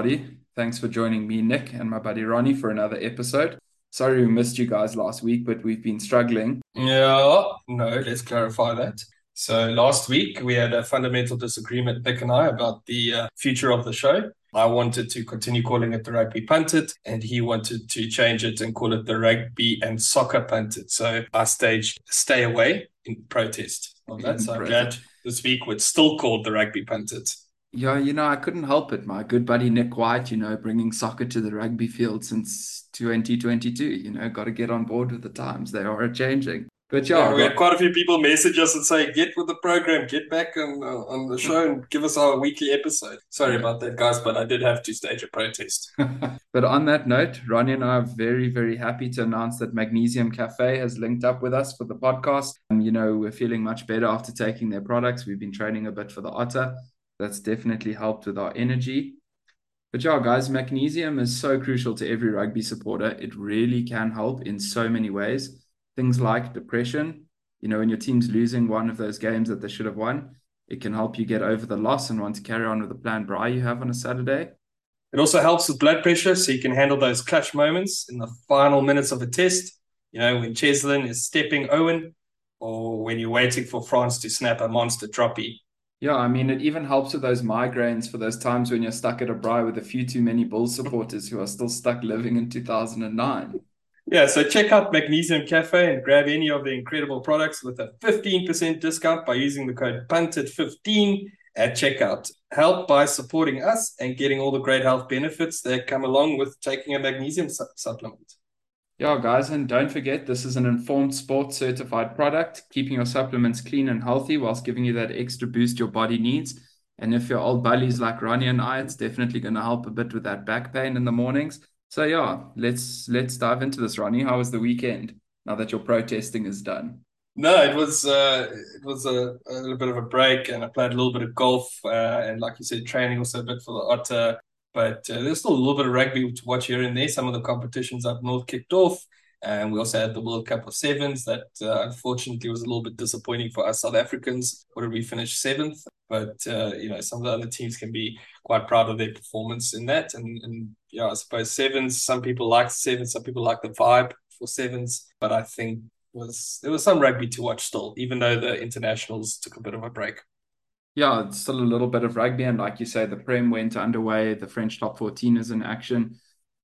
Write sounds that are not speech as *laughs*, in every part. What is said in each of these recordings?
everybody. Thanks for joining me, Nick, and my buddy Ronnie for another episode. Sorry we missed you guys last week, but we've been struggling. Yeah, no, let's clarify that. So last week we had a fundamental disagreement, Nick and I, about the uh, future of the show. I wanted to continue calling it the Rugby Punted, and he wanted to change it and call it the Rugby and Soccer Punted. So I staged Stay Away in protest of that. So I'm glad this week we're still called the Rugby Punted. Yeah, you know, I couldn't help it. My good buddy Nick White, you know, bringing soccer to the rugby field since 2022. You know, got to get on board with the times. They are changing. But yeah, yeah we had quite a few people message us and say, "Get with the program, get back on uh, on the show, and give us our weekly episode." Sorry about that, guys, but I did have to stage a protest. *laughs* but on that note, Ronnie and I are very, very happy to announce that Magnesium Cafe has linked up with us for the podcast. And you know, we're feeling much better after taking their products. We've been training a bit for the Otter. That's definitely helped with our energy. But yeah, guys, magnesium is so crucial to every rugby supporter. It really can help in so many ways things like depression. You know, when your team's losing one of those games that they should have won, it can help you get over the loss and want to carry on with the plan braai you have on a Saturday. It also helps with blood pressure, so you can handle those clutch moments in the final minutes of a test. You know, when Cheslin is stepping Owen, or when you're waiting for France to snap a monster droppy. Yeah, I mean, it even helps with those migraines for those times when you're stuck at a braai with a few too many Bull supporters who are still stuck living in 2009. Yeah, so check out Magnesium Cafe and grab any of the incredible products with a 15% discount by using the code PUNTED15 at checkout. Help by supporting us and getting all the great health benefits that come along with taking a magnesium su- supplement. Yeah, guys, and don't forget this is an informed sports certified product, keeping your supplements clean and healthy whilst giving you that extra boost your body needs. And if you're old bullies like Ronnie and I, it's definitely going to help a bit with that back pain in the mornings. So yeah, let's let's dive into this, Ronnie. How was the weekend now that your protesting is done? No, it was uh, it was a, a, little bit of a break, and I played a little bit of golf, uh, and like you said, training also a bit for the Otter. But uh, there's still a little bit of rugby to watch here and there. Some of the competitions up north kicked off, and we also had the World Cup of Sevens that uh, unfortunately was a little bit disappointing for us South Africans. What did we finish seventh? But uh, you know, some of the other teams can be quite proud of their performance in that. And, and yeah, I suppose sevens. Some people like sevens, some people like the vibe for sevens. But I think was there was some rugby to watch still, even though the internationals took a bit of a break. Yeah, it's still a little bit of rugby, and like you say, the Prem went underway. The French top fourteen is in action,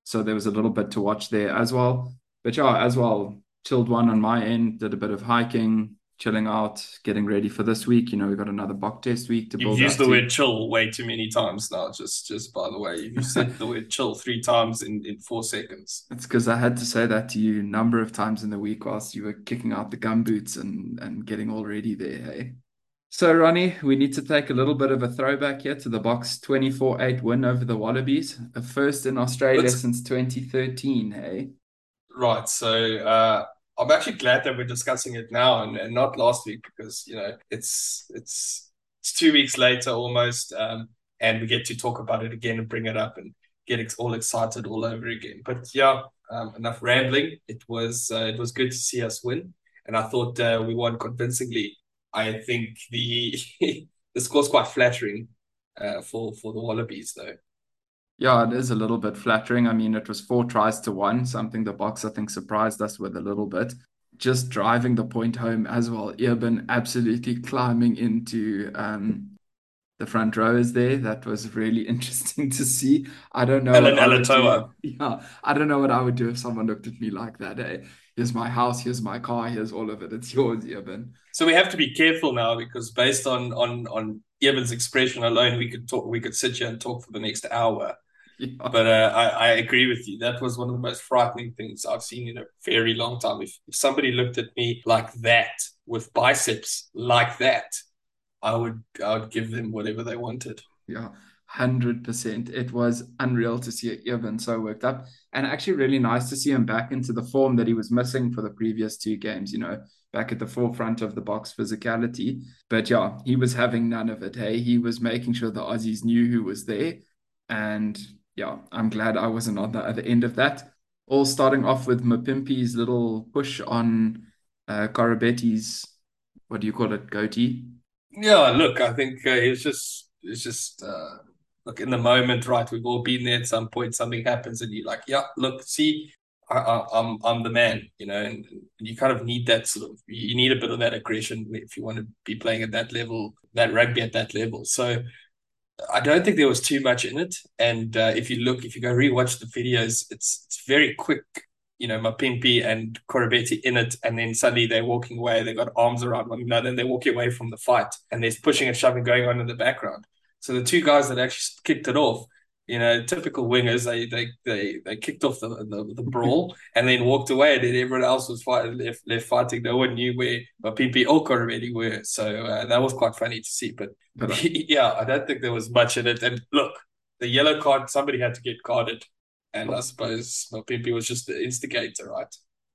so there was a little bit to watch there as well but yeah, as well, chilled one on my end, did a bit of hiking, chilling out, getting ready for this week. You know, we've got another Bok test week to build. You've used the word chill way too many times now. Just, just by the way, you said the word chill three times in in four seconds. It's because I had to say that to you a number of times in the week whilst you were kicking out the gum boots and and getting all ready there. Hey. So, Ronnie, we need to take a little bit of a throwback here to the Boks 24 8 win over the Wallabies, a first in Australia Let's... since 2013. Hey, Right. So uh, I'm actually glad that we're discussing it now and, and not last week because you know it's it's it's two weeks later almost, um, and we get to talk about it again and bring it up and get ex- all excited all over again. But yeah, um, enough rambling. It was uh, it was good to see us win, and I thought uh, we won convincingly. I think the *laughs* the score's quite flattering uh, for for the Wallabies though. Yeah, it is a little bit flattering. I mean, it was four tries to one, something the Boks I think, surprised us with a little bit. Just driving the point home as well. Eben absolutely *laughs* climbing into um, the front rowers there. That was really *laughs* interesting to see. I don't know. Allan Alaalatoa. Yeah, I don't know what I would do if someone looked at me like that. Hey, here's my house, here's my car, here's all of it. It's yours, Eben. So we have to be careful now because based on on on Eben's expression alone, we could talk. We could sit here and talk for the next hour yeah. But uh, I, I agree with you. That was one of the most frightening things I've seen in a very long time. If, if somebody looked at me like that, with biceps like that, I would I would give them whatever they wanted. Yeah, hundred percent. It was unreal to see Eben so worked up, and actually really nice to see him back into the form that he was missing for the previous two games. You know, back at the forefront of the Boks physicality. But yeah, he was having none of it. Hey, he was making sure the Aussies knew who was there, and yeah, I'm glad I wasn't on the other end of that. All starting off with Mapimpi's little push on uh, Koroibete's, what do you call it, goatee? Yeah, look, I think uh, it's just it's just uh, look in the moment, right? We've all been there at some point. Something happens, and you're like, yeah, look, see, I, am I'm, I'm the man, you know, and, you kind of need that sort of you need a bit of that aggression if you want to be playing at that level, that rugby at that level. So I don't think there was too much in it. And uh, if you look, if you go rewatch the videos, it's it's very quick. You know, Mapimpi and Koroibete in it, and then suddenly they're walking away. They've got arms around one another, and they're walking away from the fight, and there's pushing and shoving going on in the background. So the two guys that actually kicked it off, you know, typical wingers, they they they they kicked off the the, the brawl and then walked away, and then everyone else was fighting left left fighting. No one knew where Mapimpi or Koroibete were, so uh, that was quite funny to see. But, but *laughs* yeah, I don't think there was much in it. And look, the yellow card, somebody had to get carded, and I suppose Mapimpi was just the instigator, right?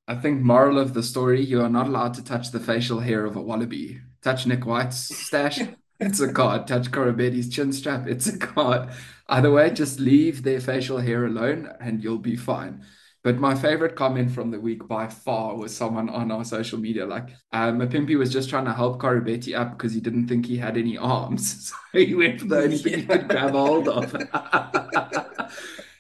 I think moral of the story: you are not allowed to touch the facial hair of a wallaby. Touch Nick White's stash. *laughs* It's a card. Touch Koroibete's chin strap. It's a card. Either way, just leave their facial hair alone and you'll be fine. But my favorite comment from the week by far was someone on our social media. Like, um, Mapimpi was just trying to help Koroibete up because he didn't think he had any arms. *laughs* So he went for the only thing he could grab hold of. *laughs*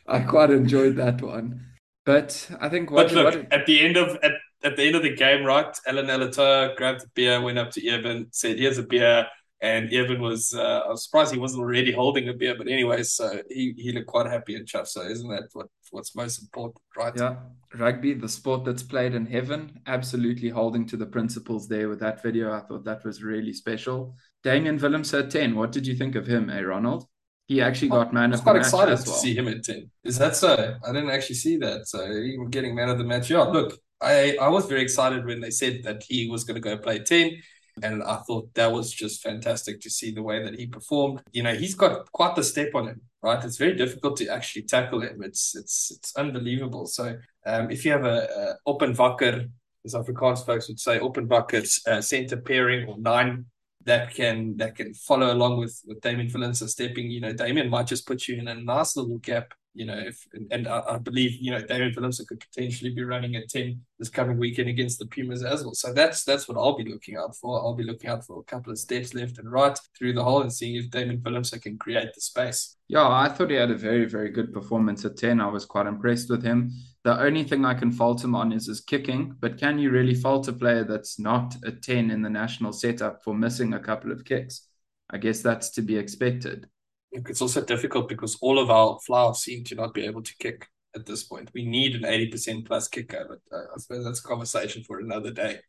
I quite enjoyed that one. But I think what, but look, what, at the end of at, at the end of the game, right? Allan Alaalatoa grabbed a beer, went up to Eben, said, Here's a beer and Eben was, uh, I was surprised he wasn't already holding a beer, but anyway, so he, he looked quite happy and chuffed. So isn't that what, what's most important, right? Yeah. Rugby, the sport that's played in heaven, absolutely holding to the principles there with that video. I thought that was really special. Damian Willemse at 10, what did you think of him, eh, Ronald? He actually got man of the match. I was quite excited well. to see him at 10. Is that so? I didn't actually see that. So even getting man of the match. Yeah, look, I, I was very excited when they said that he was going to go play 10 and I thought that was just fantastic to see the way that he performed. You know, he's got quite the step on him, right? It's very difficult to actually tackle him. It's it's it's unbelievable. So um, if you have a, a open wakker, as Afrikaans folks would say, open uh, center pairing or nine that can that can follow along with with Damian Willemse stepping, you know, Damian might just put you in a nice little gap you know, if and I, I believe you know Damian Willemse could potentially be running at ten this coming weekend against the Pumas as well. So that's that's what I'll be looking out for. I'll be looking out for a couple of steps left and right through the hole and seeing if Damian Willemse can create the space. Yeah, I thought he had a very very good performance at ten. I was quite impressed with him. The only thing I can fault him on is his kicking, but can you really fault a player that's not a ten in the national setup for missing a couple of kicks? I guess that's to be expected it's also difficult because all of our flowers seem to not be able to kick at this point. We need an 80% plus kicker, but uh, I suppose that's a conversation for another day.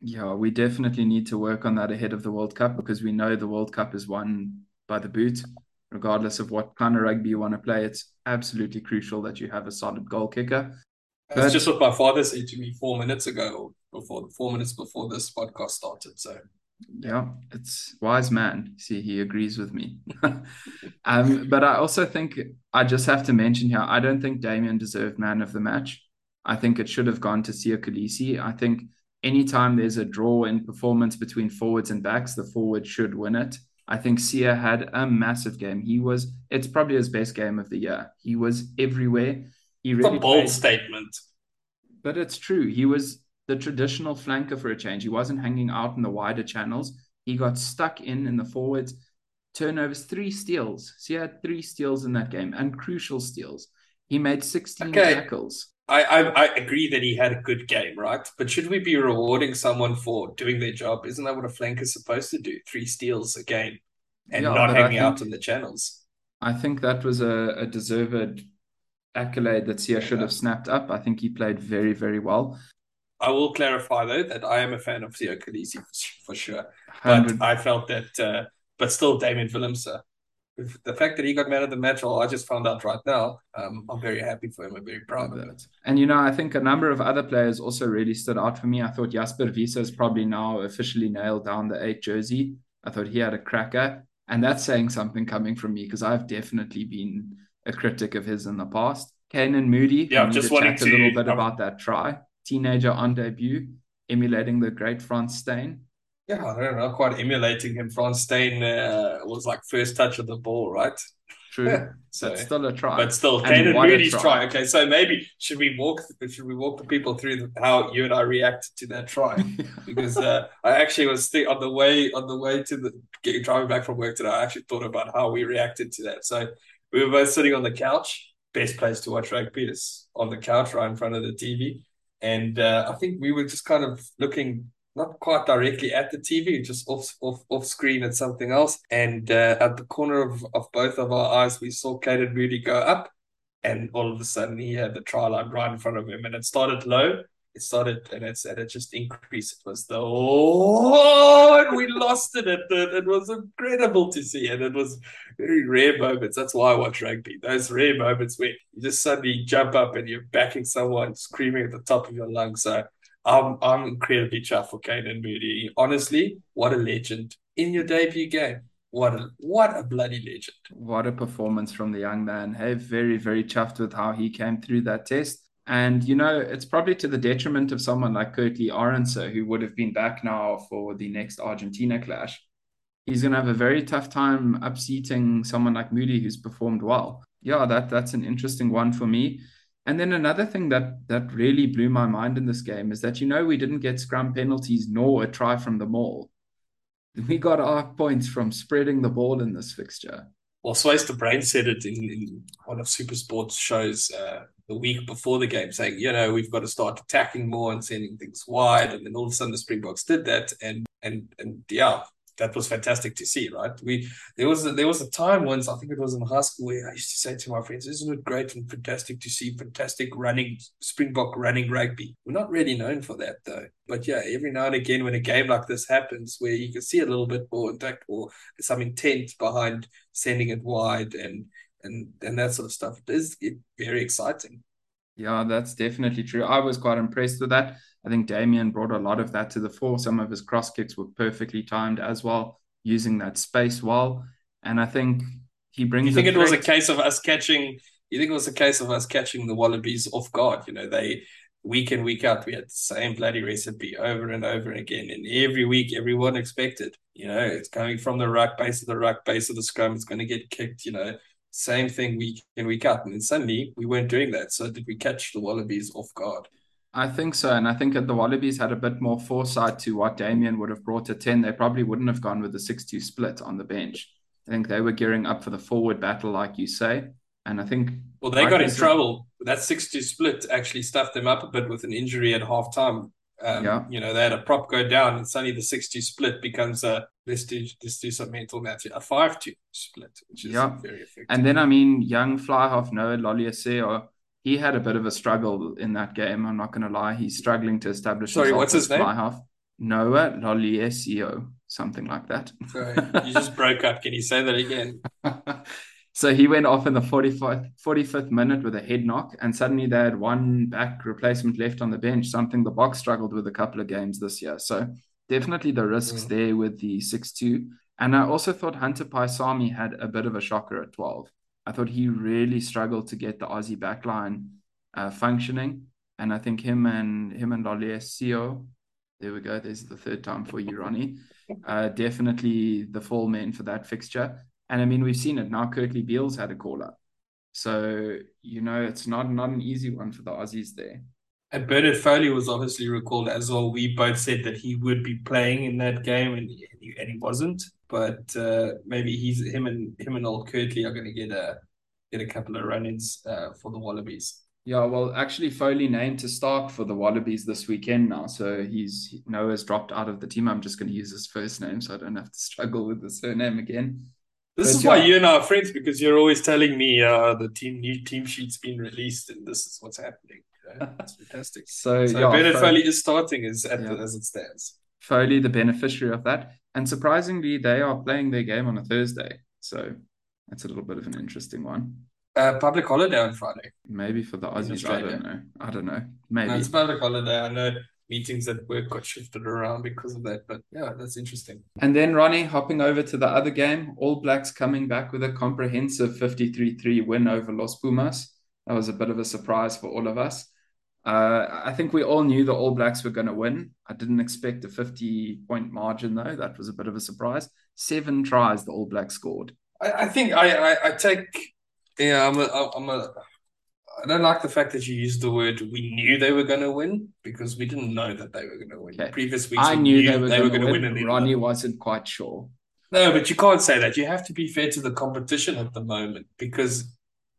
Yeah, we definitely need to work on that ahead of the World Cup because we know the World Cup is won by the boot. Regardless of what kind of rugby you want to play, it's absolutely crucial that you have a solid goal kicker. That's but, just what my father said to me four minutes ago, before four minutes before this podcast started. So yeah, it's wise man. See, he agrees with me. *laughs* um, but I also think I just have to mention here, I don't think Damian deserved man of the match. I think it should have gone to Siya Kolisi. I think anytime there's a draw in performance between forwards and backs, the forward should win it. I think Siya had a massive game. He was, it's probably his best game of the year. He was everywhere. He really it's a bold played, statement. But it's true. He was the traditional flanker for a change. He wasn't hanging out in the wider channels. He got stuck in in the forwards. Turnovers, three steals. So he had three steals in that game and crucial steals. He made 16 okay. tackles. I, I, I agree that he had a good game, right? But should we be rewarding someone for doing their job? Isn't that what a flanker is supposed to do? Three steals a game and yeah, not hanging think, out in the channels. I think that was a, a deserved accolade that Siya should have snapped up. I think he played very, very well. I will clarify though that I am a fan of Siya Kolisi for, sure, but I felt that, uh, but still Damian Willemse. The fact that he got man of the match, well, I just found out right now. Um, I'm very happy for him. I'm very proud of it. And you know, I think a number of other players also really stood out for me. I thought Jasper Wiese is probably now officially nailed down the eight jersey. I thought he had a cracker, and that's saying something coming from me because I've definitely been a critic of his in the past. Canan Moodie, yeah, just wanting to, a little bit about that try teenager on debut, emulating the great Frans Steyn. Yeah, I don't know, quite emulating him. Frans Steyn uh, was like first touch of the ball, right? True. Yeah, *laughs* so it's still a try. But still, Canan Moodie's try. try. Okay, so maybe should we walk should we walk the people through how you and I reacted to that try? *laughs* because uh, I actually was th- on the way on the way to the getting driving back from work today. I actually thought about how we reacted to that. So we were both sitting on the couch. Best place to watch rugby is on the couch right in front of the TV. And uh, I think we were just kind of looking not quite directly at the TV, just off off off screen at something else. And uh, at the corner of, of both of our eyes, we saw Canan Moodie go up, and all of a sudden he had the try line right in front of him, and it started low. It started and it's and it just increased. It was the oh, and we lost it. It, it was incredible to see, and it was very rare moments. That's why I watch rugby. Those rare moments where you just suddenly jump up and you're backing someone, screaming at the top of your lungs. So I'm I'm incredibly chuffed for Canan Moodie. Honestly, what a legend in your debut game. What a what a bloody legend. What a performance from the young man. Hey, very, very chuffed with how he came through that test. And you know, it's probably to the detriment of someone like Kurt-Lee Arendse, who would have been back now for the next Argentina clash. He's gonna have a very tough time upseating someone like Moodie, who's performed well. Yeah, that that's an interesting one for me. And then another thing that that really blew my mind in this game is that you know we didn't get scrum penalties nor a try from the maul. We got our points from spreading the ball in this fixture. Well, Swys de Bruin said it in, in one of Supersport's shows uh, the week before the game, saying, you know, we've got to start attacking more and sending things wide. And then all of a sudden the Springboks did that. And and and yeah, that was fantastic to see, right? We there was a, there was a time once I think it was in high school where I used to say to my friends, "Isn't it great and fantastic to see fantastic running Springbok running rugby?" We're not really known for that though, but yeah, every now and again when a game like this happens, where you can see a little bit more intact or some intent behind sending it wide and and and that sort of stuff, it is very exciting. Yeah, that's definitely true. I was quite impressed with that. I think Damian brought a lot of that to the fore. Some of his cross kicks were perfectly timed as well, using that space well. And I think he brings. You think it was a case of us catching? You think it was a case of us catching the Wallabies off guard? You know, they week in week out we had the same bloody recipe over and over again, and every week everyone expected. You know, it's coming from the ruck base of the ruck base of the scrum. It's going to get kicked. You know, same thing week in week out, and then suddenly we weren't doing that. So did we catch the Wallabies off guard? I think so. And I think that the Wallabies had a bit more foresight to what Damian would have brought to 10. They probably wouldn't have gone with the 6 2 split on the bench. I think they were gearing up for the forward battle, like you say. And I think. Well, they got in trouble. That 6 2 split actually stuffed them up a bit with an injury at half time. Um, yeah. You know, they had a prop go down, and suddenly the 6 2 split becomes a let's do, let's do some mental math, a 5 2 split, which is yeah. very effective. And then, I mean, young fly half Noah Lolesio he had a bit of a struggle in that game. I'm not going to lie. He's struggling to establish. Sorry, what's his name? Half. Noah Lolesio, something like that. Sorry, you just *laughs* broke up. Can you say that again? *laughs* so he went off in the 45th, 45th minute with a head knock, and suddenly they had one back replacement left on the bench, something the Boks struggled with a couple of games this year. So definitely the risks mm. there with the 6 2. And I also thought Hunter Paisami had a bit of a shocker at 12. I thought he really struggled to get the Aussie backline uh, functioning. And I think him and him and Lolesio, there we go. There's the third time for you, Ronnie. *laughs* Uh, definitely the full men for that fixture. And I mean, we've seen it now. Kurtley Beale's had a call up. So, you know, it's not, not an easy one for the Aussies there. And Bernard Foley was obviously recalled as well. We both said that he would be playing in that game, and he, and he wasn't but uh, maybe he's him and him and old Kurtley are going to get a get a couple of run-ins uh, for the Wallabies. Yeah, well, actually, Foley named to start for the Wallabies this weekend now, so he's Noah's dropped out of the team. I'm just going to use his first name, so I don't have to *laughs* struggle with the surname again. This is why you and I are friends because you're always telling me uh, the team new team sheet's been released and this is what's happening. *laughs* That's fantastic. so, so yeah, Bernard Foley, Foley is starting as yeah. the, as it stands. Foley, the beneficiary of that. And surprisingly, they are playing their game on a Thursday. So that's a little bit of an interesting one. Uh, public holiday on Friday. Maybe for the Aussies. I don't know. I don't know. Maybe. No, it's public holiday. I know meetings at work got shifted around because of that. But yeah, that's interesting. And then Ronnie hopping over to the other game, All Blacks coming back with a comprehensive 53-3 win over Los Pumas. That was a bit of a surprise for all of us. Uh, I think we all knew the All Blacks were going to win. I didn't expect a 50 point margin, though. That was a bit of a surprise. Seven tries the All Blacks scored. I, I think I, I, I take yeah I'm a I'm a I don't like the fact that you used the word we knew they were going to win because we didn't know that they were going to win. Okay. Previous weeks, I knew, knew, they were, they were going to win. win Ronnie wasn't quite sure. No, but you can't say that. You have to be fair to the competition at the moment because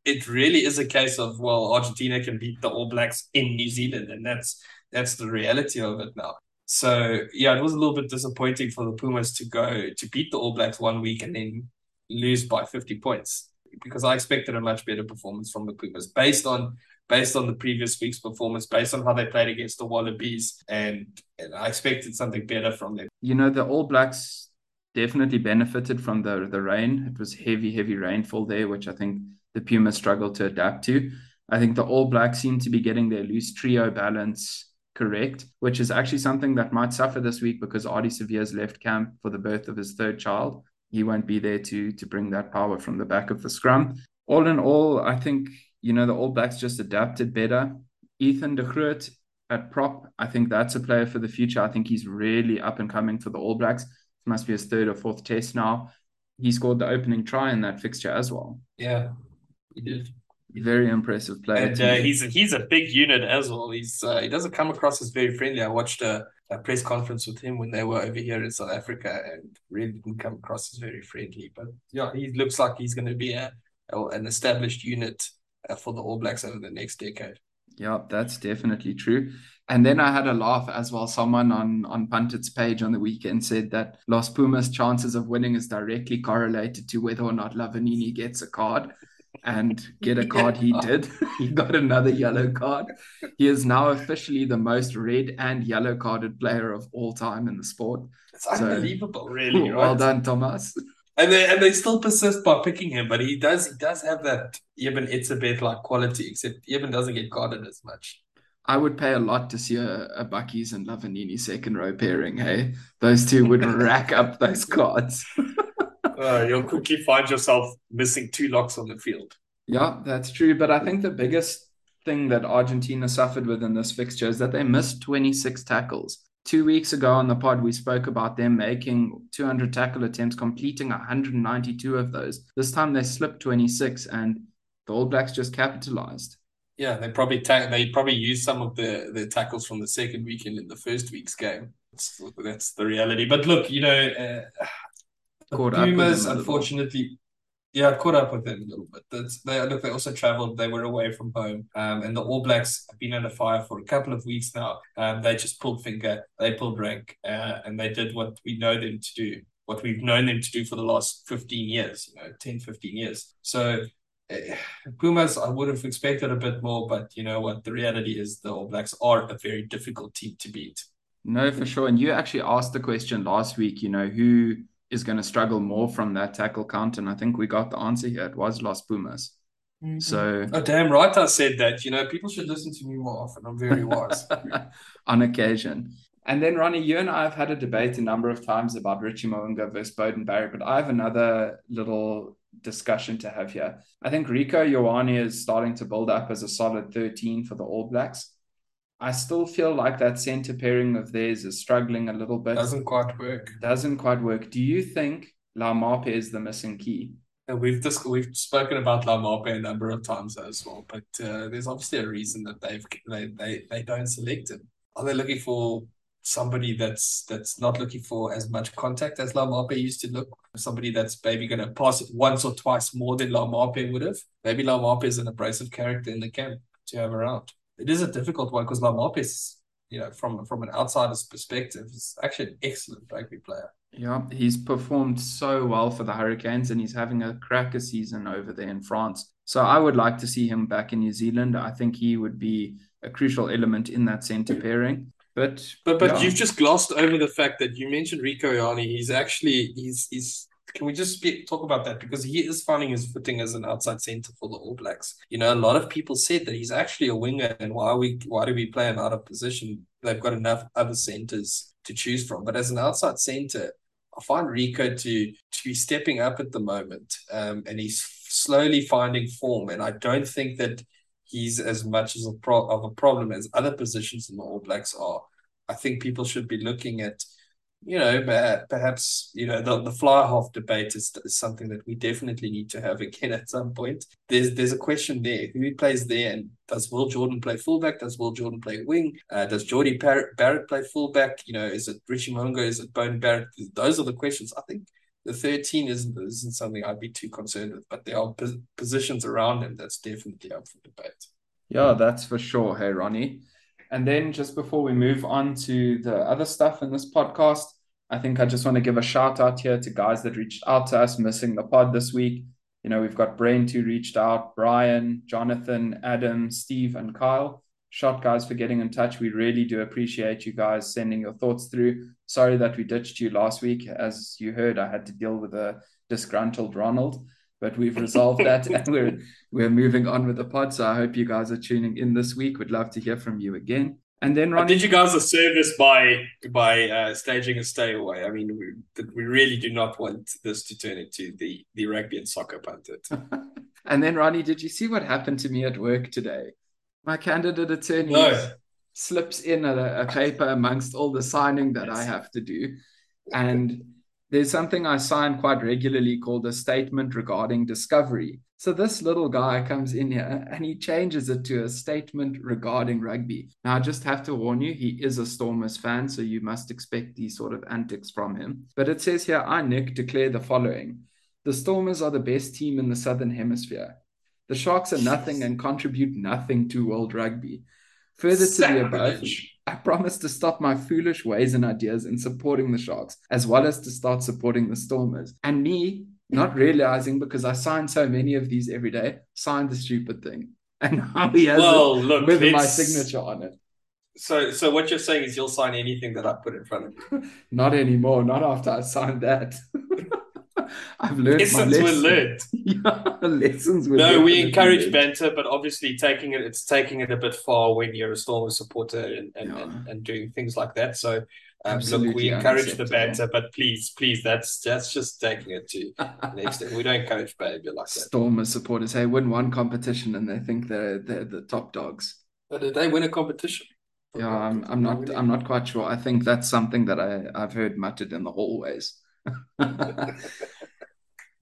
it really is a case of well, Argentina can beat the All Blacks in New Zealand, and that's that's the reality of it now. So yeah, it was a little bit disappointing for the Pumas to go to beat the All Blacks one week and then lose by 50 points because I expected a much better performance from the Pumas based on based on the previous week's performance, based on how they played against the Wallabies, and, and I expected something better from them. You know, the All Blacks definitely benefited from the the rain. It was heavy, heavy rainfall there, which I think the Pumas struggled to adapt to. I think the All Blacks seem to be getting their loose trio balance correct, which is actually something that might suffer this week because Ardie Savea's left camp for the birth of his third child. He won't be there to to bring that power from the back of the scrum. All in all, I think you know the All Blacks just adapted better. Ethan de Groot at prop, I think that's a player for the future. I think he's really up and coming for the All Blacks. It must be his third or fourth test now. He scored the opening try in that fixture as well. Yeah, he did. Very impressive player. And uh, he's a, he's a big unit as well. He's uh, he doesn't come across as very friendly. I watched a, a, press conference with him when they were over here in South Africa, and really didn't come across as very friendly. But yeah, he looks like he's going to be a, a, an established unit uh, for the All Blacks over the next decade. Yeah, that's definitely true. And then I had a laugh as well. Someone on on Punted's page on the weekend said that Los Pumas' chances of winning is directly correlated to whether or not Lavanini gets a card and get a *laughs* card he did. *laughs* he got another yellow card. He is now officially the most red and yellow carded player of all time in the sport. It's so, unbelievable, really. Right? Well done, Thomas. And they and they still persist by picking him, but he does he does have that Eben Etzebeth like quality, except Eben doesn't get carded as much. I would pay a lot to see a, a Bakkies and Lavanini second row pairing. Hey, those two would rack up those cards. *laughs* uh, you'll quickly find yourself missing two locks on the field. Yeah, that's true. But I think the biggest thing that Argentina suffered within this fixture is that they missed 26 tackles. Two weeks ago on the pod, we spoke about them making 200 tackle attempts, completing 192 of those. This time they slipped 26, and the All Blacks just capitalized. Yeah, they probably ta- they probably used some of the the tackles from the second weekend in the first week's game. That's, that's the reality. But look, you know, uh, caught Pumas, unfortunately, yeah, caught up with them a little bit. That's they look. They also travelled. They were away from home, um, and the All Blacks have been under fire for a couple of weeks now. Um, they just pulled finger. They pulled rank, uh, and they did what we know them to do. What we've known them to do for the last 15 years, you know, 10, 15 years. So uh, Pumas, I would have expected a bit more, but you know what? The reality is the All Blacks are a very difficult team to beat. No, for sure. And you actually asked the question last week, you know, who is going to struggle more from that tackle count. And I think we got the answer here. It was Los Pumas. Mm-hmm. So, oh, damn right, I said that. You know, people should listen to me more often. I'm very wise *laughs* on occasion. And then, Ronnie, you and I have had a debate a number of times about Richie Mo'unga versus Beauden Barrett, but I have another little discussion to have here. I think Rieko Ioane is starting to build up as a solid 13 for the All Blacks. I still feel like that center pairing of theirs is struggling a little bit. Doesn't quite work. Doesn't quite work. Do you think Laumape is the missing key? we've just we've spoken about Laumape a number of times as well, but uh, there's obviously a reason that they've they, they they don't select him. Are they looking for somebody that's that's not looking for as much contact as Laumape used to look? Somebody that's maybe going to pass it once or twice more than Laumape would have. Maybe Laumape is an abrasive character in the camp to have around it is a difficult one because Laumape's, you know, from from an outsider's perspective, is actually an excellent rugby player. Yeah, he's performed so well for the Hurricanes and he's having a cracker season over there in France. So I would like to see him back in New Zealand. I think he would be a crucial element in that centre pairing. But but but yeah. you've just glossed over the fact that you mentioned Rieko Ioane. He's actually he's he's can we just speak, talk about that because he is finding his footing as an outside center for the All Blacks. You know, a lot of people said that he's actually a winger, and why we why do we play him out of position? They've got enough other centers to choose from. But as an outside center, I find Rieko to to be stepping up at the moment, um, and he's slowly finding form. And I don't think that he's as much as a pro- of a problem as other positions in the All Blacks are. I think people should be looking at you know, perhaps you know the, the fly half debate is, is something that we definitely need to have again at some point. There's there's a question there: who plays there, and does Will Jordan play fullback? Does Will Jordan play wing? Uh, does Jordie Barrett play fullback? You know, is it Richie Mo'unga? Is it Beauden Barrett? Those are the questions. I think the 13 isn't isn't something I'd be too concerned with, but there are positions around him that's definitely up for debate. Yeah, that's for sure. Hey, Ronnie. And then just before we move on to the other stuff in this podcast, I think I just want to give a shout out here to guys that reached out to us missing the pod this week. You know, we've got Brent who reached out, Brian, Jonathan, Adam, Steve, and Kyle. Shot guys for getting in touch. We really do appreciate you guys sending your thoughts through. Sorry that we ditched you last week. As you heard, I had to deal with a disgruntled Ronald, but we've resolved that *laughs* and we're we're moving on with the pod. So I hope you guys are tuning in this week. We'd love to hear from you again. And then Ronnie, did you guys a service by by uh, staging a stay away. I mean, we, we really do not want this to turn into the the rugby and soccer pundit. *laughs* and then Ronnie, did you see what happened to me at work today? My candidate attorney no. slips in a, a paper amongst all the signing that yes. I have to do, and there's something I sign quite regularly called a statement regarding discovery. So this little guy comes in here and he changes it to a statement regarding rugby. Now, I just have to warn you, he is a Stormers fan, so you must expect these sort of antics from him. But it says here, I, Nick, declare the following The Stormers are the best team in the Southern Hemisphere. The Sharks are nothing and contribute nothing to world rugby. Further to the above, I promise to stop my foolish ways and ideas in supporting the Sharks, as well as to start supporting the Stormers. And me, not realizing because I sign so many of these every day, signed the stupid thing. *laughs* And now he has well, look, with my signature on it. So, so what you're saying is you'll sign anything that I put in front of you. *laughs* not anymore. Not after I signed that. *laughs* I've learned lessons my lesson. were learned. *laughs* yeah, lessons were. No, we encourage banter, but obviously taking it, it's taking it a bit far when you're a Storm supporter and and, yeah. and, and, doing things like that. So. Um, look, we encourage the banter, but please, please, that's that's just taking it to *laughs* next. We don't encourage behavior like that. Stormer supporters, hey, win one competition and they think they're they're the top dogs. But did they win a competition? Yeah, I'm, I'm not I'm not quite sure. I think that's something that I I've heard muttered in the hallways. *laughs*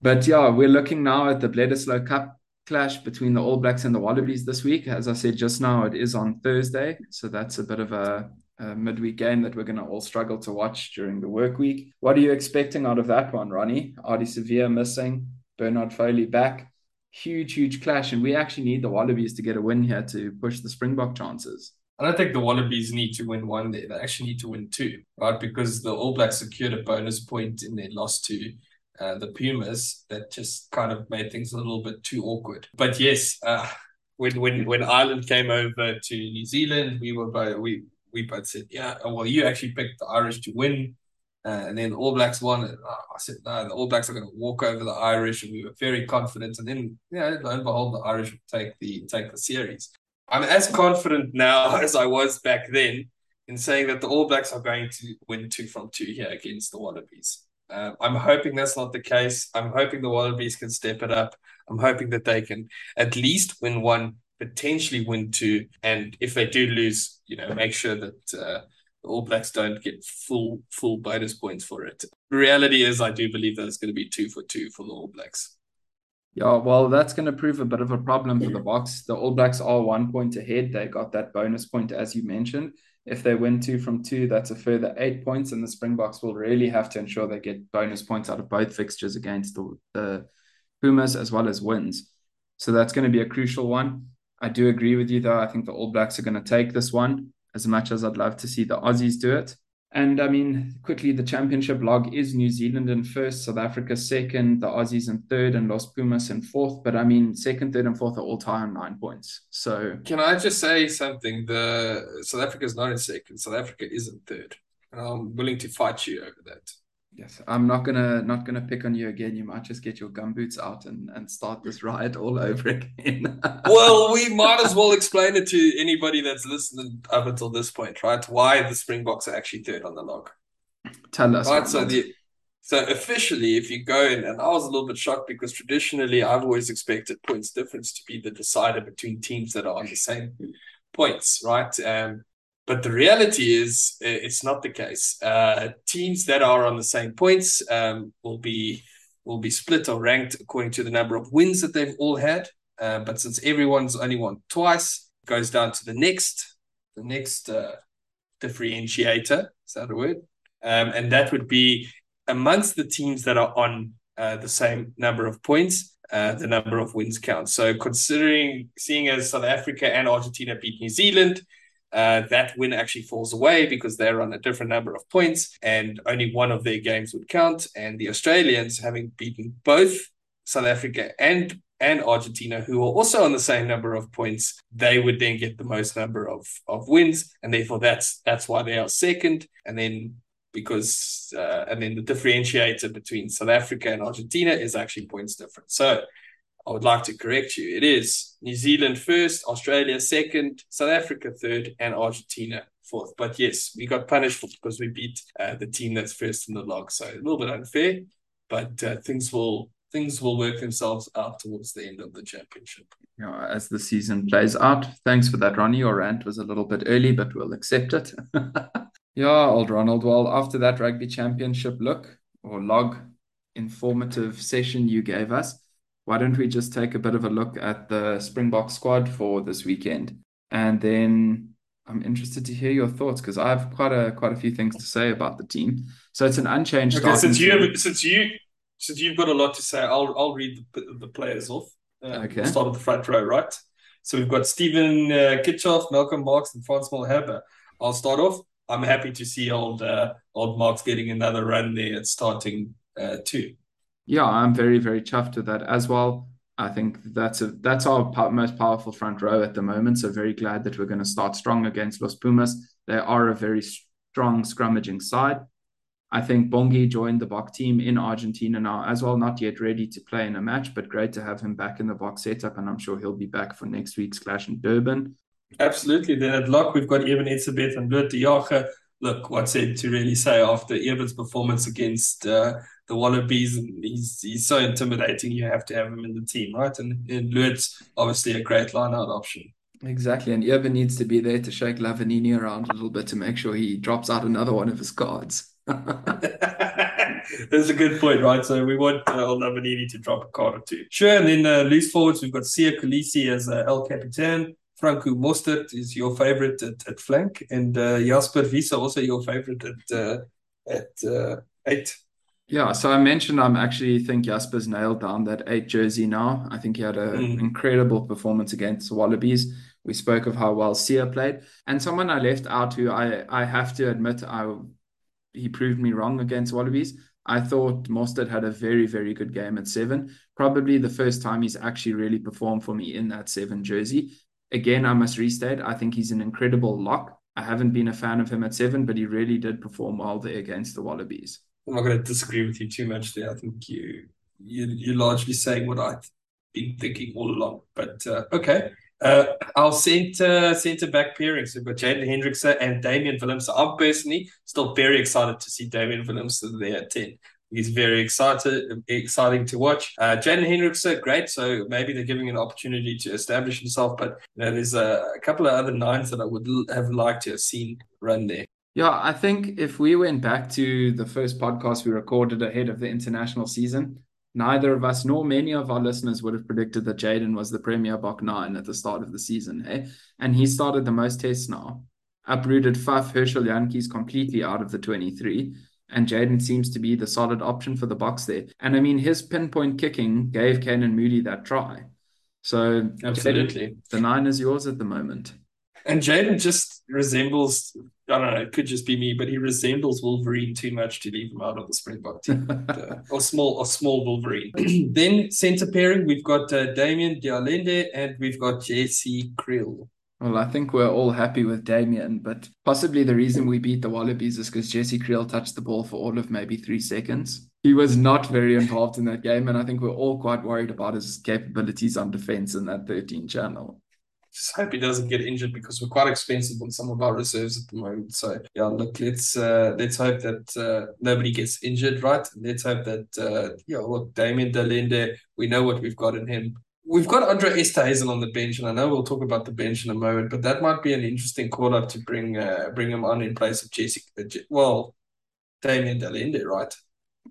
but yeah, we're looking now at the Bledisloe Cup clash between the All Blacks and the Wallabies this week. As I said just now, it is on Thursday, so that's a bit of a, a midweek game that we're going to all struggle to watch during the work week. What are you expecting out of that one, Ronnie? Ardie Savea missing, Bernard Foley back. Huge, huge clash, and we actually need the Wallabies to get a win here to push the Springbok chances. I don't think the Wallabies need to win one. They actually need to win two, right? Because the All Blacks secured a bonus point in their loss to uh, the Pumas that just kind of made things a little bit too awkward. But yes, uh, when when when Ireland came over to New Zealand, we were both, we we both said, yeah, oh, well, you actually picked the Irish to win. Uh, and then the All Blacks won. And, uh, I said, no, the All Blacks are going to walk over the Irish, and we were very confident. And then, yeah, lo and behold, the Irish would take the take the series. I'm as confident now *laughs* as I was back then in saying that the All Blacks are going to win two from two here against the Wallabies. Uh, I'm hoping that's not the case. I'm hoping the Wallabies can step it up. I'm hoping that they can at least win one, potentially win two, and if they do lose, you know, make sure that uh, the All Blacks don't get full full bonus points for it. The reality is, I do believe that it's going to be two for two for the All Blacks. Yeah, well, that's going to prove a bit of a problem for the Boks. The All Blacks are one point ahead. They got that bonus point, as you mentioned. If they win two from two, that's a further eight points, and the Springboks will really have to ensure they get bonus points out of both fixtures against the, the Pumas as well as wins. So that's going to be a crucial one. I do agree with you, though. I think the All Blacks are going to take this one as much as I'd love to see the Aussies do it. And I mean, quickly, the championship log is New Zealand in first, South Africa second, the Aussies in third, and Los Pumas in fourth. But I mean, second, third, and fourth are all tied on nine points. So, can I just say something? The South Africa is not in second. South Africa is in third. And I'm willing to fight you over that. Yes, I'm not gonna not gonna pick on you again. You might just get your gumboots out and, and start this riot all over *laughs* again. well, we might as well explain it to anybody that's listening up until this point, right? Why the Springboks are actually third on the log. Tell us. Right, so the so officially, if you go in, and I was a little bit shocked because traditionally I've always expected points difference to be the decider between teams that are on the same points, right? Um, But the reality is, it's not the case. Uh, teams that are on the same points um, will be will be split or ranked according to the number of wins that they've all had. Uh, but since everyone's only won twice, it goes down to the next the next uh, differentiator. Is that a word? Um, and that would be amongst the teams that are on uh, the same number of points, uh, the number of wins count. So considering seeing as South Africa and Argentina beat New Zealand, uh, that win actually falls away because they're on a different number of points and only one of their games would count. And the Australians, having beaten both South Africa and and Argentina, who are also on the same number of points, they would then get the most number of, of wins, and therefore that's that's why they are second. And then because uh, and then the differentiator between South Africa and Argentina is actually points difference. So I would like to correct you. It is New Zealand first, Australia second, South Africa third, and Argentina fourth. But yes, we got punished because we beat uh, the team that's first in the log. So a little bit unfair, but uh, things will things will work themselves out towards the end of the championship. Yeah, as the season plays out. Thanks for that, Ronnie. Your rant was a little bit early, but we'll accept it. *laughs* yeah, old Ronald. Well, after that rugby championship look or log informative session you gave us, why don't we just take a bit of a look at the Springbok squad for this weekend? And then I'm interested to hear your thoughts because I have quite a quite a few things to say about the team. So it's an unchanged. Okay, since you have, since you since you've got a lot to say, I'll I'll read the, the players off. Uh, okay. We'll start at the front row, right? So we've got Steven uh, Kitshoff, Malcolm Marx, and Frans Malherbe. I'll start off. I'm happy to see old uh, old Marx getting another run there at starting uh, too yeah, I'm very, very chuffed with that as well. I think that's a that's our most powerful front row at the moment. So very glad that we're going to start strong against Los Pumas. They are a very strong scrummaging side. I think Bongi joined the Bok team in Argentina now as well, not yet ready to play in a match, but great to have him back in the Bok setup. And I'm sure he'll be back for next week's clash in Durban. Absolutely. Then at lock, we've got Eben Etzebeth and Bert de Jager. Look, what's it to really say after Eben's performance against uh, the Wallabies, and he's he's so intimidating. You have to have him in the team, right? And, and Lutz, obviously, a great line-out option. Exactly, and Irvin needs to be there to shake Lavanini around a little bit to make sure he drops out another one of his cards. *laughs* That's a good point, right? So we want uh, Lavanini to drop a card or two. Sure, and then uh, loose forwards, we've got Siya Kolisi as uh, El Capitan. Franco Mostert is your favorite at, at flank, and uh, Jasper Wiese also your favorite at uh, at uh, eight. Yeah, so I mentioned I'm actually think Jasper's nailed down that eight jersey now. I think he had an mm. incredible performance against the Wallabies. We spoke of how well Siya played, and someone I left out who I I have to admit I he proved me wrong against Wallabies. I thought Mostert had a very very good game at seven. Probably the first time he's actually really performed for me in that seven jersey. Again, I must restate, I think he's an incredible lock. I haven't been a fan of him at seven, but he really did perform well there against the Wallabies. I'm not going to disagree with you too much there. I think you, you you're largely saying what I've been thinking all along. But uh, okay, uh, our centre centre back pairing. So we've got Jaden Hendrikse and Damian Willemse. I'm personally still very excited to see Damian Willemse there at ten. He's very excited, exciting to watch. Uh, Jaden Hendrikse, great. So maybe they're giving an opportunity to establish himself. But you know, there's a, a couple of other nines that I would have liked to have seen run there. Yeah, I think if we went back to the first podcast we recorded ahead of the international season, neither of us nor many of our listeners would have predicted that Jaden was the Premier Bok 9 at the start of the season. Hey? And he started the most tests now. Uprooted Faf Herschel Jantjies completely out of the 23. And Jaden seems to be the solid option for the Boks there. And I mean, his pinpoint kicking gave Canan Moodie that try. So, absolutely. Jaden, the nine is yours at the moment. And Jaden just resembles, I don't know, it could just be me, but he resembles Wolverine too much to leave him out of the Springbok team. uh, *laughs* or small or small Wolverine. *clears throat* then centre pairing, we've got uh, Damian de Allende and we've got Jesse Kriel. Well, I think we're all happy with Damian, but possibly the reason we beat the Wallabies is because Jesse Kriel touched the ball for all of maybe three seconds. He was not very involved in that game, and I think we're all quite worried about his capabilities on defense in that 13 channel just hope he doesn't get injured because we're quite expensive on some of our reserves at the moment. So yeah, look, let's uh, let's hope that uh, nobody gets injured, right? Let's hope that uh, yeah, look, Damian de Allende, we know what we've got in him. We've got Andre Esterhuizen on the bench, and I know we'll talk about the bench in a moment, but that might be an interesting call up to bring uh, bring him on in place of Jesse. Uh, well, Damian de right?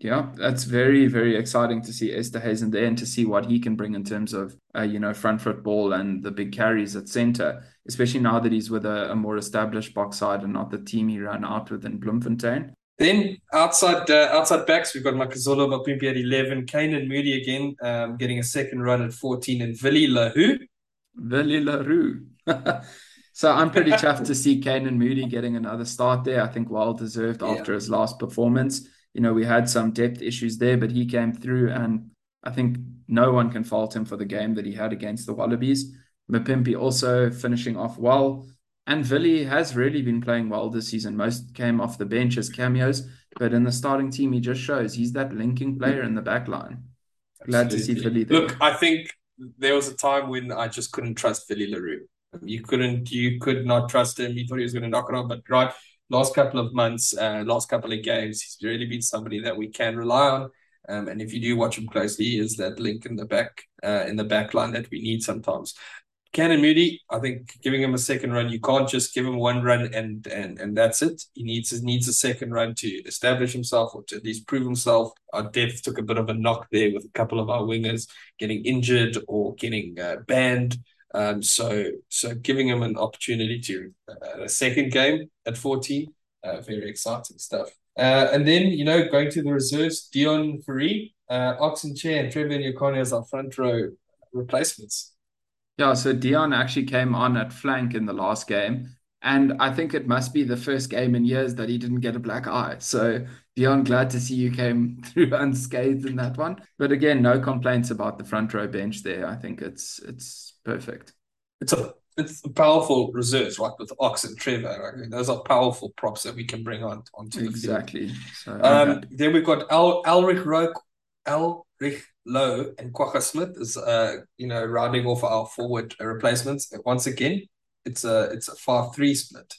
Yeah, that's very, very exciting to see Esterhuizen there and to see what he can bring in terms of, uh, you know, front foot ball and the big carries at centre, especially now that he's with a, a more established Boks side and not the team he ran out with in Bloemfontein. Then outside uh, outside backs, we've got Makazole Mapimpi at 11, Canan Moodie again, um, getting a second run at 14, and le Roux. Willie le so I'm pretty chuffed to see Canan Moodie getting another start there. I think well deserved after yeah. his last performance. You know, we had some depth issues there, but he came through, and I think no one can fault him for the game that he had against the Wallabies. Mapimpi also finishing off well. And Villy has really been playing well this season. Most came off the bench as cameos, but in the starting team, he just shows he's that linking player in the back line. Glad Absolutely. to see Villy there. Look, I think there was a time when I just couldn't trust Willie le Roux. You couldn't, you could not trust him. You thought he was going to knock it off, but right, last couple of months, uh, last couple of games, he's really been somebody that we can rely on. Um, and if you do watch him closely, he is that link in the back, uh, in the back line that we need sometimes. Canan Moodie, I think giving him a second run, you can't just give him one run and and and that's it. He needs needs a second run to establish himself or to at least prove himself. Our depth took a bit of a knock there with a couple of our wingers getting injured or getting uh, banned. Um, so so giving him an opportunity to uh, a second game at 14, uh, very exciting stuff. Uh, and then you know going to the reserves, Deon Fourie, uh, Ox Nché, and Trevor Nyakane as our front row replacements. Yeah, so Deon actually came on at flank in the last game. And I think it must be the first game in years that he didn't get a black eye. So, Deon, glad to see you came *laughs* through unscathed in that one. But again, no complaints about the front row bench there. I think it's it's perfect. It's a it's a powerful reserves, right? With Ox and Trevor. I mean, those are powerful props that we can bring on onto the field. exactly. So um, then we've got Al Elrigh Roke, Elrigh Louw and Kwagga Smith is uh you know rounding off our forward replacements. Once again, it's a it's a far three split.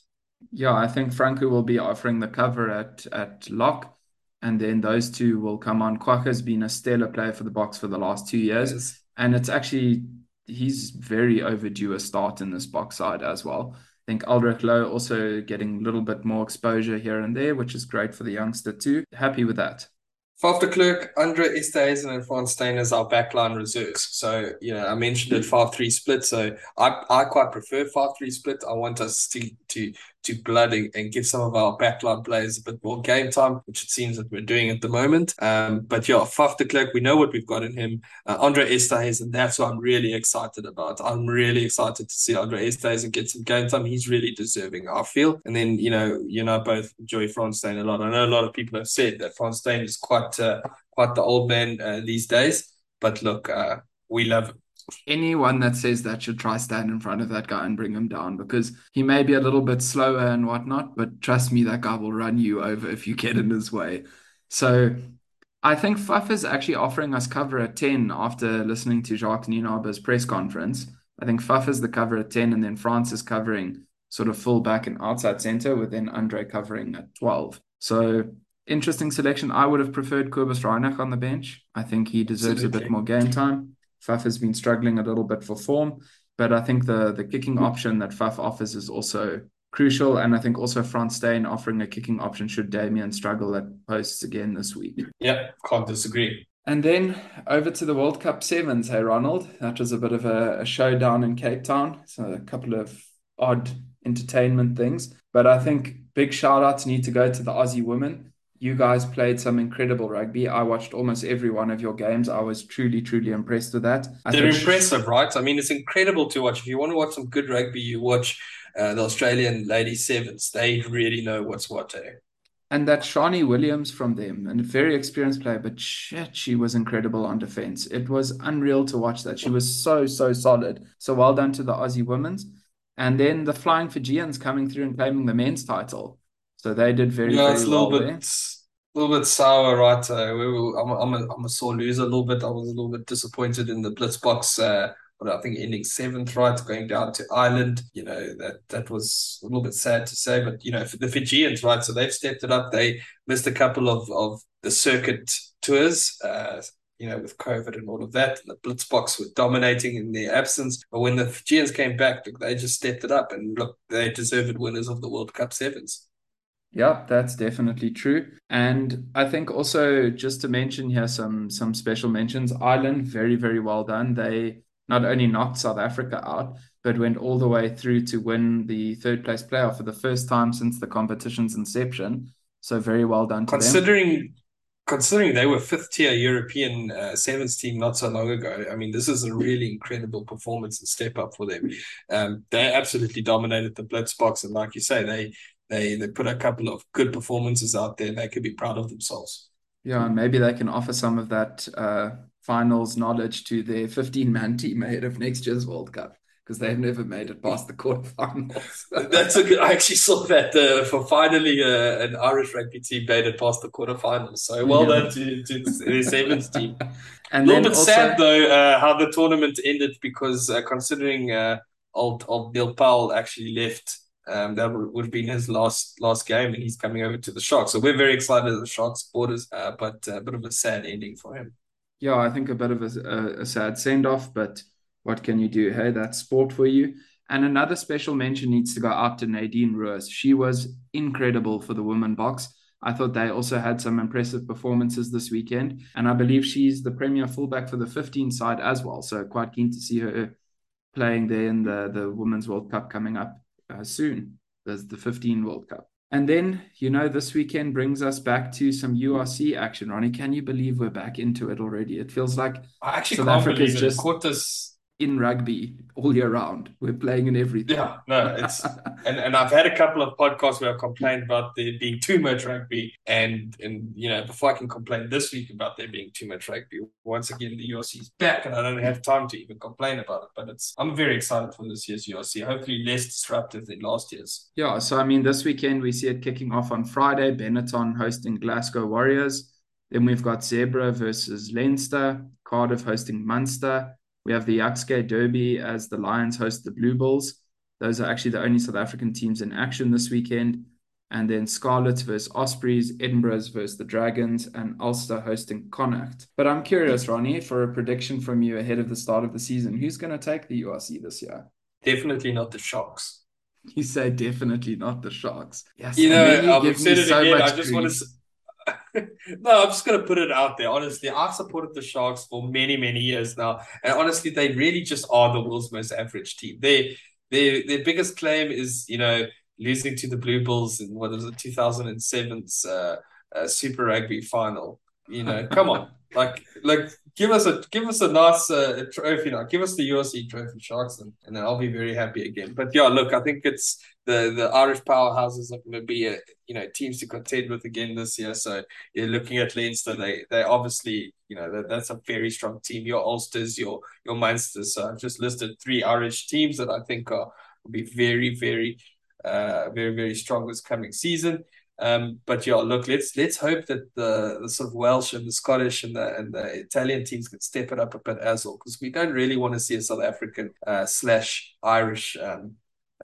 Yeah, I think Franco will be offering the cover at at lock, and then those two will come on. Kwagga's been a stellar player for the Boks for the last two years, yes. and it's actually he's very overdue a start in this Boks side as well. I think Elrigh Louw also getting a little bit more exposure here and there, which is great for the youngster too. Happy with that. Faf de Klerk, Andre Esterhuizen, and Frans Steyn as our backline reserves. So, you know, I mentioned it 5 3 split. So I, I quite prefer 5 3 split. I want us to to to blood and, and, give some of our backline players a bit more game time, which it seems that we're doing at the moment. Um, but yeah, Faf de Klerk, we know what we've got in him. Uh, Andre and that's what I'm really excited about. I'm really excited to see Andre Esterhuizen get some game time. He's really deserving, I feel. And then, you know, you know, both enjoy Frans Steyn a lot. I know a lot of people have said that Frans Steyn is quite, uh, quite the old man uh, these days. But look, uh, we love him anyone that says that should try stand in front of that guy and bring him down because he may be a little bit slower and whatnot, but trust me, that guy will run you over if you get in his way. So I think Faf is actually offering us cover at 10 after listening to Jacques Nienaber's press conference. I think Faf is the cover at 10, and then Frans is covering sort of full back and outside center, with then Andre covering at 12. So interesting selection. I would have preferred Cobus Reinach on the bench. I think he deserves Absolutely. a bit more game time. Faf has been struggling a little bit for form, but I think the the kicking mm-hmm. option that Faf offers is also crucial. And I think also Frans Steyn offering a kicking option should Damian struggle at posts again this week. Yeah, can't disagree. And then over to the World Cup sevens, hey Ronald. That was a bit of a, a showdown in Cape Town. So a couple of odd entertainment things. But I think big shout outs need to go to the Aussie women you guys played some incredible rugby. I watched almost every one of your games. I was truly, truly impressed with that. I They're impressive, right? I mean, it's incredible to watch. If you want to watch some good rugby, you watch uh, the Australian Lady Sevens. They really know what's what. Eh? And that Sharni Williams from them, and a very experienced player, but shit, she was incredible on defense. It was unreal to watch that. She was so, so solid. So well done to the Aussie women's. And then the Flying Fijians coming through and claiming the men's title. So they did very, yeah, very it's a little well bit, there. A little bit sour, right? Uh, we were, I'm, a, I'm, a, I'm a sore loser a little bit. I was a little bit disappointed in the Blitzboks. Uh, but I think ending seventh, right, going down to Ireland. You know that that was a little bit sad to say, but you know for the Fijians, right? So they've stepped it up. They missed a couple of of the circuit tours. Uh, you know, with COVID and all of that. The Blitzboks were dominating in their absence. But when the Fijians came back, they just stepped it up and look, they deserved winners of the World Cup sevens. Yeah, that's definitely true. And I think also just to mention here some some special mentions. Ireland, very, very well done. They not only knocked South Africa out, but went all the way through to win the third place playoff for the first time since the competition's inception. So very well done considering, them. Considering they were fifth tier European uh, sevens team not so long ago, I mean, this is a really incredible performance and step up for them. Um, they absolutely dominated the Blitzboks, and like you say, they they they put a couple of good performances out there. They could be proud of themselves. Yeah, and maybe they can offer some of that uh, finals knowledge to their 15 man team ahead of next year's World Cup because they've never made it past the quarterfinals. *laughs* That's a good. I actually saw that uh, for finally uh, an Irish rugby team made it past the quarterfinals. So well yeah. done to, to the sevens team. *laughs* and a little bit also... sad though uh, how the tournament ended because uh, considering uh, old old Neil Powell actually left. Um, that would have been his last last game, and he's coming over to the Sharks. So we're very excited as the Sharks supporters, uh, but a bit of a sad ending for him. Yeah, I think a bit of a, a, a sad send off, but what can you do? Hey, that's sport for you. And another special mention needs to go out to Nadine Roos. She was incredible for the women Boks. I thought they also had some impressive performances this weekend. And I believe she's the premier fullback for the 15 side as well. So quite keen to see her playing there in the, the Women's World Cup coming up uh, soon. There's the 15 World Cup. And then, you know, this weekend brings us back to some URC action. Ronnie, can you believe we're back into it already? It feels like I actually South Africa's just quarters in rugby all year round. We're playing in everything. Yeah, no, it's *laughs* and, and I've had a couple of podcasts where I've complained about there being too much rugby, and and you know before I can complain this week about there being too much rugby, once again the URC is back, and I don't have time to even complain about it. But it's I'm very excited for this year's URC. Hopefully less disruptive than last year's. Yeah, so I mean this weekend we see it kicking off on Friday. Benetton hosting Glasgow Warriors. Then we've got Zebre versus Leinster, Cardiff hosting Munster. We have the Jukskei Derby as the Lions host the Blue Bulls. Those are actually the only South African teams in action this weekend. And then Scarlets versus Ospreys, Edinburgh's versus the Dragons, and Ulster hosting Connacht. But I'm curious, Ronnie, for a prediction from you ahead of the start of the season. Who's going to take the URC this year? Definitely not the Sharks. You say definitely not the Sharks. Yes, you know, I've said it so again. I just grief. want to *laughs* no, I'm just gonna put it out there. Honestly, I've supported the Sharks for many, many years now, and honestly, they really just are the world's most average team. They, their their biggest claim is you know losing to the Blue Bulls in what was it 2007's uh, uh, Super Rugby final. You know, come on, like like give us a give us a nice uh, trophy now. Give us the URC trophy, Sharks, and, and then I'll be very happy again. But yeah, look, I think it's the the Irish powerhouses are going to be a, you know teams to contend with again this year. So you're looking at Leinster, they they obviously you know that, that's a very strong team. Your Ulsters, your your Munsters. So I've just listed three Irish teams that I think are will be very very uh, very very strong this coming season. Um, but yeah, look, let's let's hope that the, the sort of Welsh and the Scottish and the and the Italian teams can step it up a bit as well, because we don't really want to see a South African uh, slash Irish um,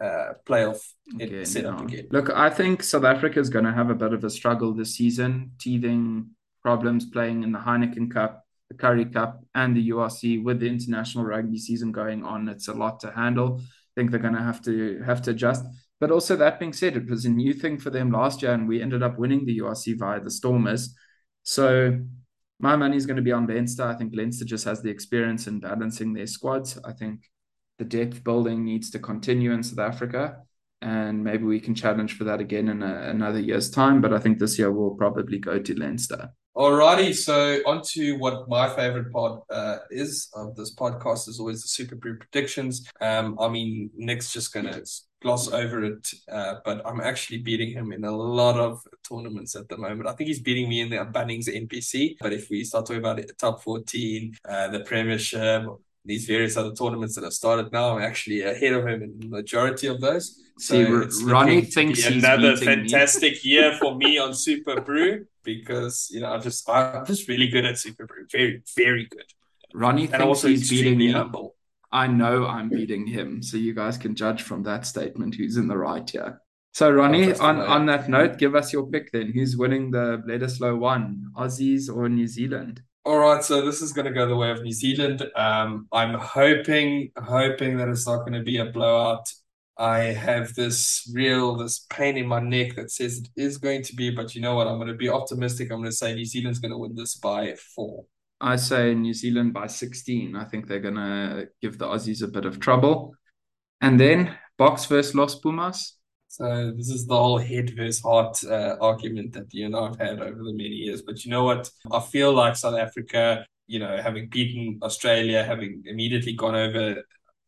uh, playoff again, set up again. Look, I think South Africa is going to have a bit of a struggle this season, teething problems playing in the Heineken Cup, the Currie Cup, and the URC with the international rugby season going on. It's a lot to handle. I think they're going to have to have to adjust. But also that being said, it was a new thing for them last year, and we ended up winning the URC via the Stormers. So my money is going to be on Leinster. I think Leinster just has the experience in balancing their squads. I think the depth building needs to continue in South Africa, and maybe we can challenge for that again in a, another year's time. But I think this year we'll probably go to Leinster. Alrighty, so on to what my favorite part uh, is of this podcast is always the SuperBru predictions. Um, I mean, Nick's just gonna gloss over it, uh, but I'm actually beating him in a lot of tournaments at the moment. I think he's beating me in the Bunnings NPC. But if we start talking about it, top 14, uh, the Premiership, these various other tournaments that have started now, I'm actually ahead of him in the majority of those. So See, Ronnie thinks he's another fantastic *laughs* year for me on SuperBru because you know I'm just I'm just really good at SuperBru, very very good. Ronnie and thinks also he's beating me. Humble. I know I'm beating him. So you guys can judge from that statement who's in the right here. So Ronnie, on, on that note, give us your pick then. Who's winning the Bledisloe one, Aussies or New Zealand? All right, so this is going to go the way of New Zealand. Um, I'm hoping, hoping that it's not going to be a blowout. I have this real, this pain in my neck that says it is going to be, but you know what? I'm going to be optimistic. I'm going to say New Zealand's going to win this by four. I say New Zealand by 16. I think they're going to give the Aussies a bit of trouble. And then Boks versus Los Pumas. So this is the whole head versus heart uh, argument that you and I have had over the many years. But you know what? I feel like South Africa, you know, having beaten Australia, having immediately gone over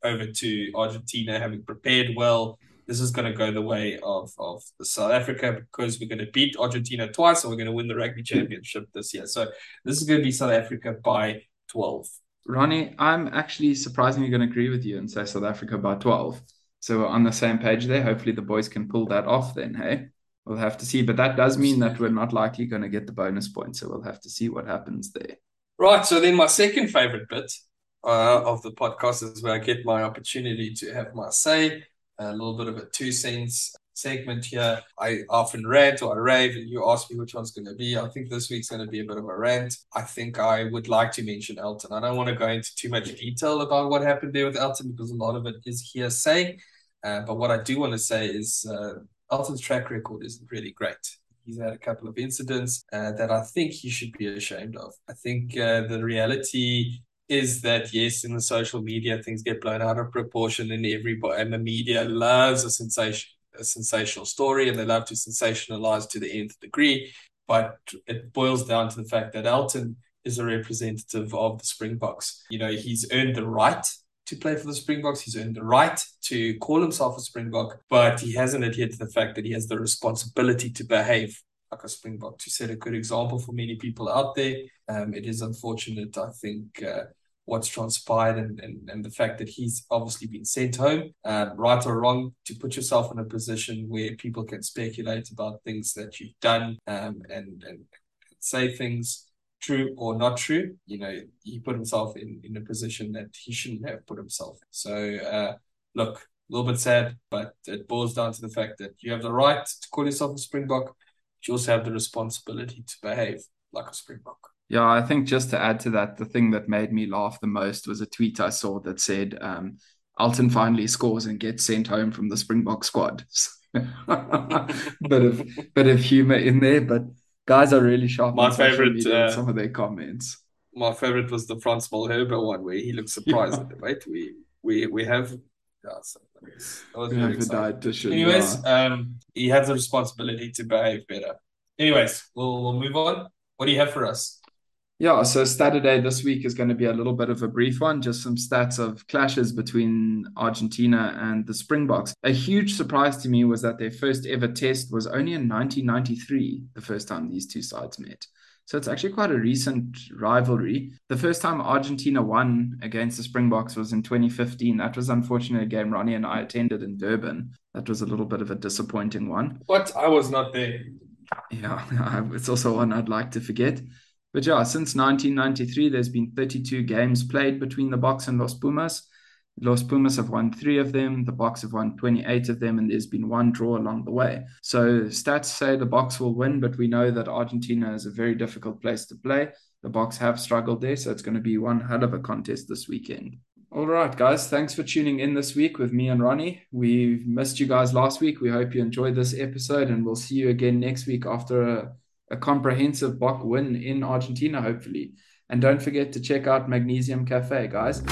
over to Argentina, having prepared well, this is going to go the way of of South Africa because we're going to beat Argentina twice and we're going to win the rugby championship this year. So this is going to be South Africa by 12. Ronnie, I'm actually surprisingly going to agree with you and say South Africa by 12. So we're on the same page there. Hopefully the boys can pull that off then, hey? We'll have to see. But that does mean that we're not likely going to get the bonus point. So we'll have to see what happens there. Right. So then my second favorite bit uh, of the podcast is where I get my opportunity to have my say, a little bit of a two cents segment here. I often rant or I rave, and you ask me which one's going to be. I think this week's going to be a bit of a rant. I think I would like to mention Elton. I don't want to go into too much detail about what happened there with Elton because a lot of it is hearsay. Uh, but what I do want to say is uh, Elton's track record isn't really great. He's had a couple of incidents uh, that I think he should be ashamed of. I think uh, the reality is that yes, in the social media things get blown out of proportion, and everybody and the media loves a sensation, a sensational story, and they love to sensationalize to the nth degree. But it boils down to the fact that Elton is a representative of the Springboks. You know, he's earned the right to play for the Springboks. He's earned the right to call himself a Springbok, but he hasn't adhered to the fact that he has the responsibility to behave a Springbok, to set a good example for many people out there. Um, it is unfortunate, I think, uh, what's transpired and, and, and the fact that he's obviously been sent home, uh, right or wrong, to put yourself in a position where people can speculate about things that you've done um, and, and say things true or not true, you know, he put himself in, in a position that he shouldn't have put himself in. So, uh, look, a little bit sad, but it boils down to the fact that you have the right to call yourself a Springbok, you also have the responsibility to behave like a Springbok. Yeah, I think just to add to that, the thing that made me laugh the most was a tweet I saw that said, um, Elton finally scores and gets sent home from the Springbok squad. *laughs* bit of bit of humor in there, but guys are really sharp. My favorite, uh, some of their comments. My favorite was the Frans Malherbe one where he looked surprised. *laughs* Yeah. Wait, we we we have. Yeah, so that was, very exciting. Anyways, yeah. um, he has a responsibility to behave better. Anyways, we'll we'll move on. What do you have for us? Yeah, so Saturday this week is going to be a little bit of a brief one, just some stats of clashes between Argentina and the Springboks. A huge surprise to me was that their first ever test was only in 1993, the first time these two sides met. So it's actually quite a recent rivalry. The first time Argentina won against the Springboks was in 2015. That was unfortunately a game Ronnie and I attended in Durban. That was a little bit of a disappointing one. What? I was not there. Yeah, *laughs* it's also one I'd like to forget. But yeah, since 1993, there's been 32 games played between the Boks and Los Pumas. Los Pumas have won three of them, the Boks have won 28 of them, and there's been one draw along the way. So stats say the Boks will win, but we know that Argentina is a very difficult place to play. The Boks have struggled there, so it's going to be one hell of a contest this weekend. All right, guys, thanks for tuning in this week with me and Ronnie. We've missed you guys last week. We hope you enjoyed this episode, and we'll see you again next week after a a comprehensive Bok win in Argentina, hopefully. And don't forget to check out Magnesium Cafe, guys.